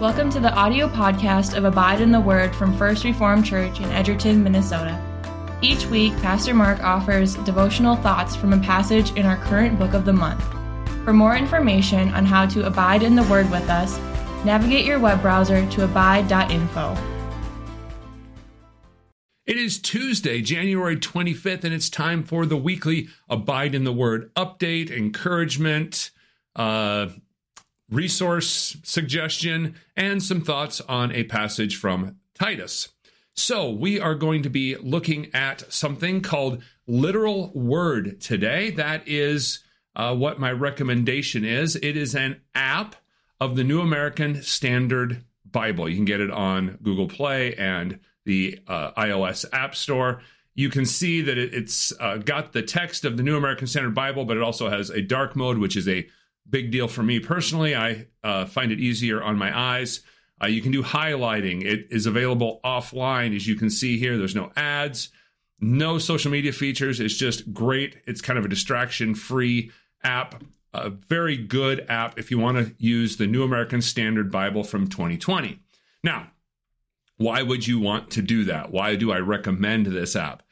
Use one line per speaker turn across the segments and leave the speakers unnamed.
Welcome to the audio podcast of Abide in the Word from First Reformed Church in Edgerton, Minnesota. Each week, Pastor Mark offers devotional thoughts from a passage in our current book of the month. For more information on how to abide in the Word with us, navigate your web browser to abide.info.
It is Tuesday, January 25th, and it's time for the weekly Abide in the Word update, encouragement, uh, resource suggestion, and some thoughts on a passage from Titus. So, we are going to be looking at something called literal word today. That is uh, what my recommendation is. It is an app of the New American Standard Bible. You can get it on Google Play and the uh, iOS App Store. You can see that it, it's uh, got the text of the New American Standard Bible, but it also has a dark mode, which is a big deal for me personally. I uh, find it easier on my eyes. Uh, you can do highlighting. It is available offline, as you can see here. There's no ads, no social media features. It's just great. It's kind of a distraction free app. A very good app if you want to use the New American Standard Bible from 2020. Now, why would you want to do that? Why do I recommend this app?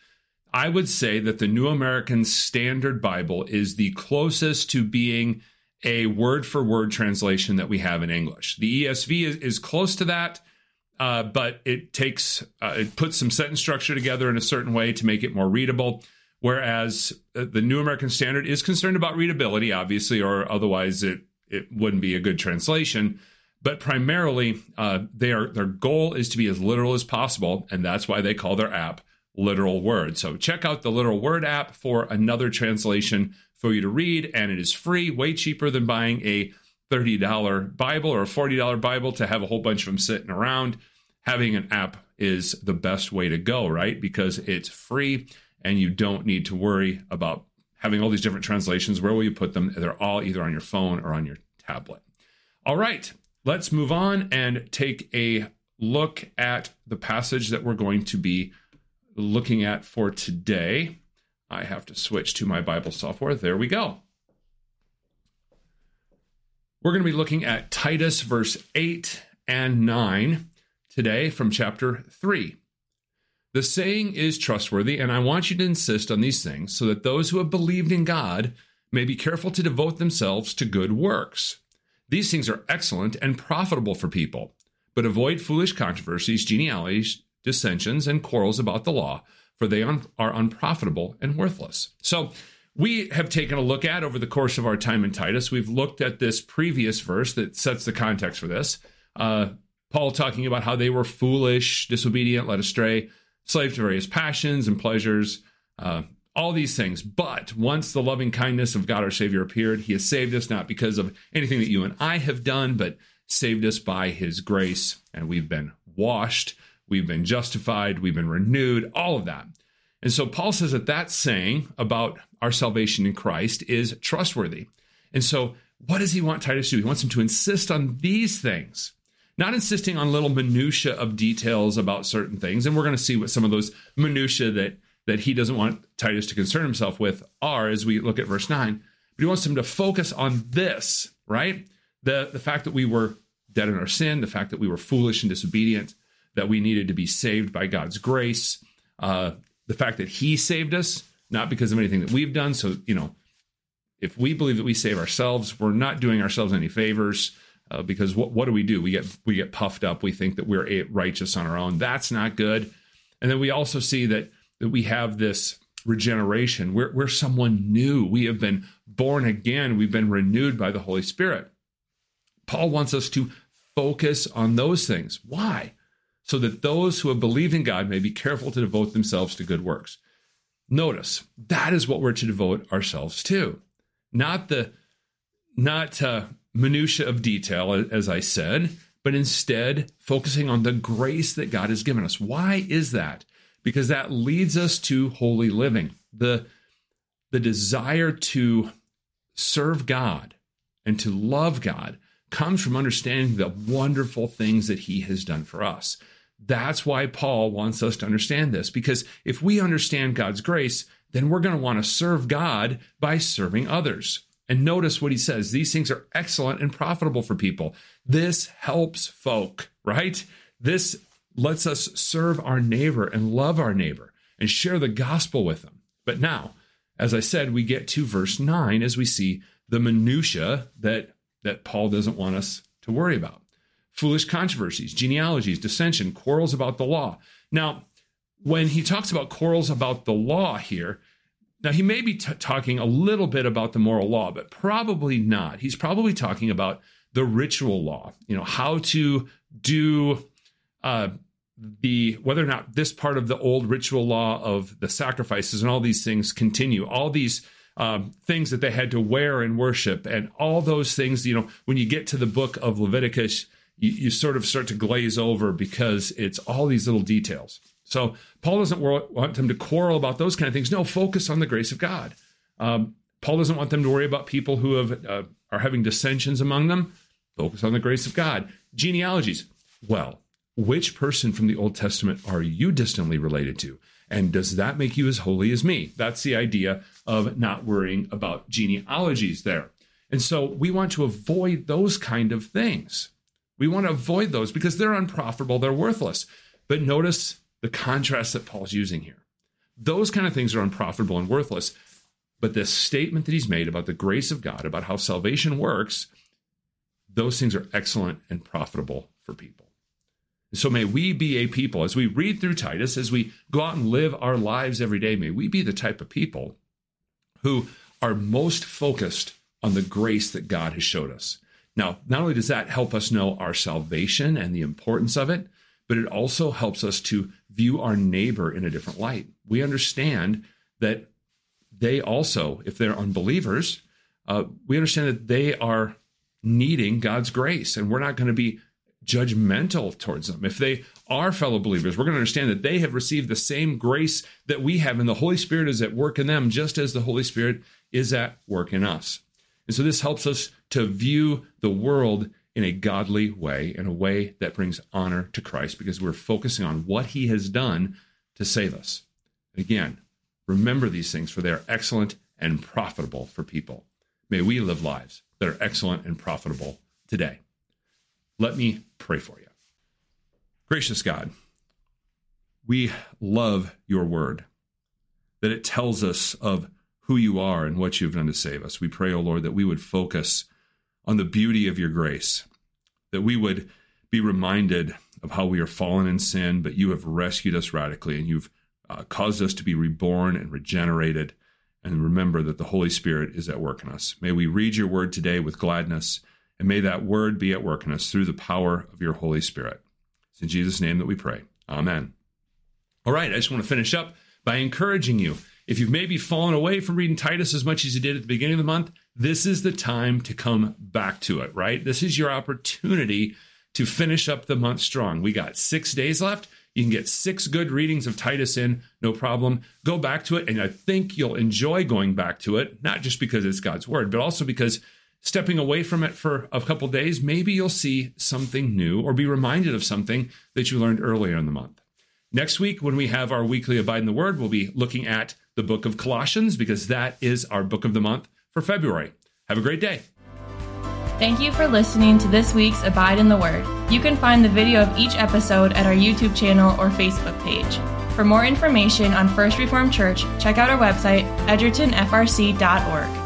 I would say that the New American Standard Bible is the closest to being a word for word translation that we have in English. The ESV is, is close to that, uh, but it takes uh, it puts some sentence structure together in a certain way to make it more readable. Whereas uh, the New American Standard is concerned about readability, obviously, or otherwise it it wouldn't be a good translation. But primarily, uh, they are, their goal is to be as literal as possible, and that's why they call their app Literal Word. So check out the Literal Word app for another translation for you to read, and it is free, way cheaper than buying a $30 Bible or a $40 Bible to have a whole bunch of them sitting around. Having an app is the best way to go, right? Because it's free and you don't need to worry about having all these different translations. Where will you put them? They're all either on your phone or on your tablet. All right, let's move on and take a look at the passage that we're going to be looking at for today. I have to switch to my Bible software. There we go. We're going to be looking at Titus verse 8 and 9 today from chapter 3. The saying is trustworthy, and I want you to insist on these things so that those who have believed in God may be careful to devote themselves to good works. These things are excellent and profitable for people, but avoid foolish controversies, genealogies, dissensions, and quarrels about the law for they are unprofitable and worthless. So, we have taken a look at over the course of our time in Titus. We've looked at this previous verse that sets the context for this. Uh, Paul talking about how they were foolish, disobedient, led astray, slave to various passions and pleasures, uh, all these things. But once the loving kindness of God our Savior appeared, He has saved us not because of anything that you and I have done, but saved us by His grace, and we've been washed we've been justified, we've been renewed, all of that. And so Paul says that that saying about our salvation in Christ is trustworthy. And so what does he want Titus to do? He wants him to insist on these things, not insisting on little minutia of details about certain things. And we're going to see what some of those minutia that that he doesn't want Titus to concern himself with are as we look at verse 9. But he wants him to focus on this, right? The the fact that we were dead in our sin, the fact that we were foolish and disobedient, that we needed to be saved by God's grace, uh, the fact that He saved us, not because of anything that we've done. So, you know, if we believe that we save ourselves, we're not doing ourselves any favors. Uh, because what, what do we do? We get we get puffed up. We think that we're righteous on our own. That's not good. And then we also see that that we have this regeneration. We're we're someone new. We have been born again. We've been renewed by the Holy Spirit. Paul wants us to focus on those things. Why? So that those who have believed in God may be careful to devote themselves to good works. Notice that is what we're to devote ourselves to, not the not uh, minutia of detail, as I said, but instead focusing on the grace that God has given us. Why is that? Because that leads us to holy living. The the desire to serve God and to love God comes from understanding the wonderful things that He has done for us. That's why Paul wants us to understand this, because if we understand God's grace, then we're going to want to serve God by serving others. And notice what he says these things are excellent and profitable for people. This helps folk, right? This lets us serve our neighbor and love our neighbor and share the gospel with them. But now, as I said, we get to verse 9 as we see the minutia that that Paul doesn't want us to worry about. Foolish controversies, genealogies, dissension, quarrels about the law. Now, when he talks about quarrels about the law here, now he may be t- talking a little bit about the moral law, but probably not. He's probably talking about the ritual law, you know, how to do uh, the whether or not this part of the old ritual law of the sacrifices and all these things continue, all these um, things that they had to wear and worship, and all those things. You know, when you get to the book of Leviticus, you, you sort of start to glaze over because it's all these little details. So Paul doesn't want them to quarrel about those kind of things. No, focus on the grace of God. Um, Paul doesn't want them to worry about people who have uh, are having dissensions among them. Focus on the grace of God. Genealogies. Well, which person from the Old Testament are you distantly related to? And does that make you as holy as me? That's the idea of not worrying about genealogies there. And so we want to avoid those kind of things. We want to avoid those because they're unprofitable, they're worthless. But notice the contrast that Paul's using here. Those kind of things are unprofitable and worthless. But this statement that he's made about the grace of God, about how salvation works, those things are excellent and profitable for people. So may we be a people, as we read through Titus, as we go out and live our lives every day, may we be the type of people who are most focused on the grace that God has showed us. Now, not only does that help us know our salvation and the importance of it, but it also helps us to view our neighbor in a different light. We understand that they also, if they're unbelievers, uh, we understand that they are needing God's grace, and we're not going to be judgmental towards them. If they are fellow believers, we're going to understand that they have received the same grace that we have, and the Holy Spirit is at work in them, just as the Holy Spirit is at work in us. And so this helps us to view the world in a godly way, in a way that brings honor to Christ, because we're focusing on what he has done to save us. And again, remember these things, for they are excellent and profitable for people. May we live lives that are excellent and profitable today. Let me pray for you. Gracious God, we love your word, that it tells us of who you are and what you've done to save us. We pray, O oh Lord, that we would focus on the beauty of your grace, that we would be reminded of how we are fallen in sin, but you have rescued us radically and you've uh, caused us to be reborn and regenerated. And remember that the Holy Spirit is at work in us. May we read your word today with gladness, and may that word be at work in us through the power of your Holy Spirit. It's in Jesus' name that we pray. Amen. All right, I just want to finish up by encouraging you if you've maybe fallen away from reading Titus as much as you did at the beginning of the month, this is the time to come back to it, right? This is your opportunity to finish up the month strong. We got six days left. You can get six good readings of Titus in, no problem. Go back to it, and I think you'll enjoy going back to it, not just because it's God's word, but also because stepping away from it for a couple days, maybe you'll see something new or be reminded of something that you learned earlier in the month. Next week, when we have our weekly Abide in the Word, we'll be looking at the book of Colossians because that is our book of the month for February. Have a great day.
Thank you for listening to this week's Abide in the Word. You can find the video of each episode at our YouTube channel or Facebook page. For more information on First Reformed Church, check out our website, edgertonfrc.org.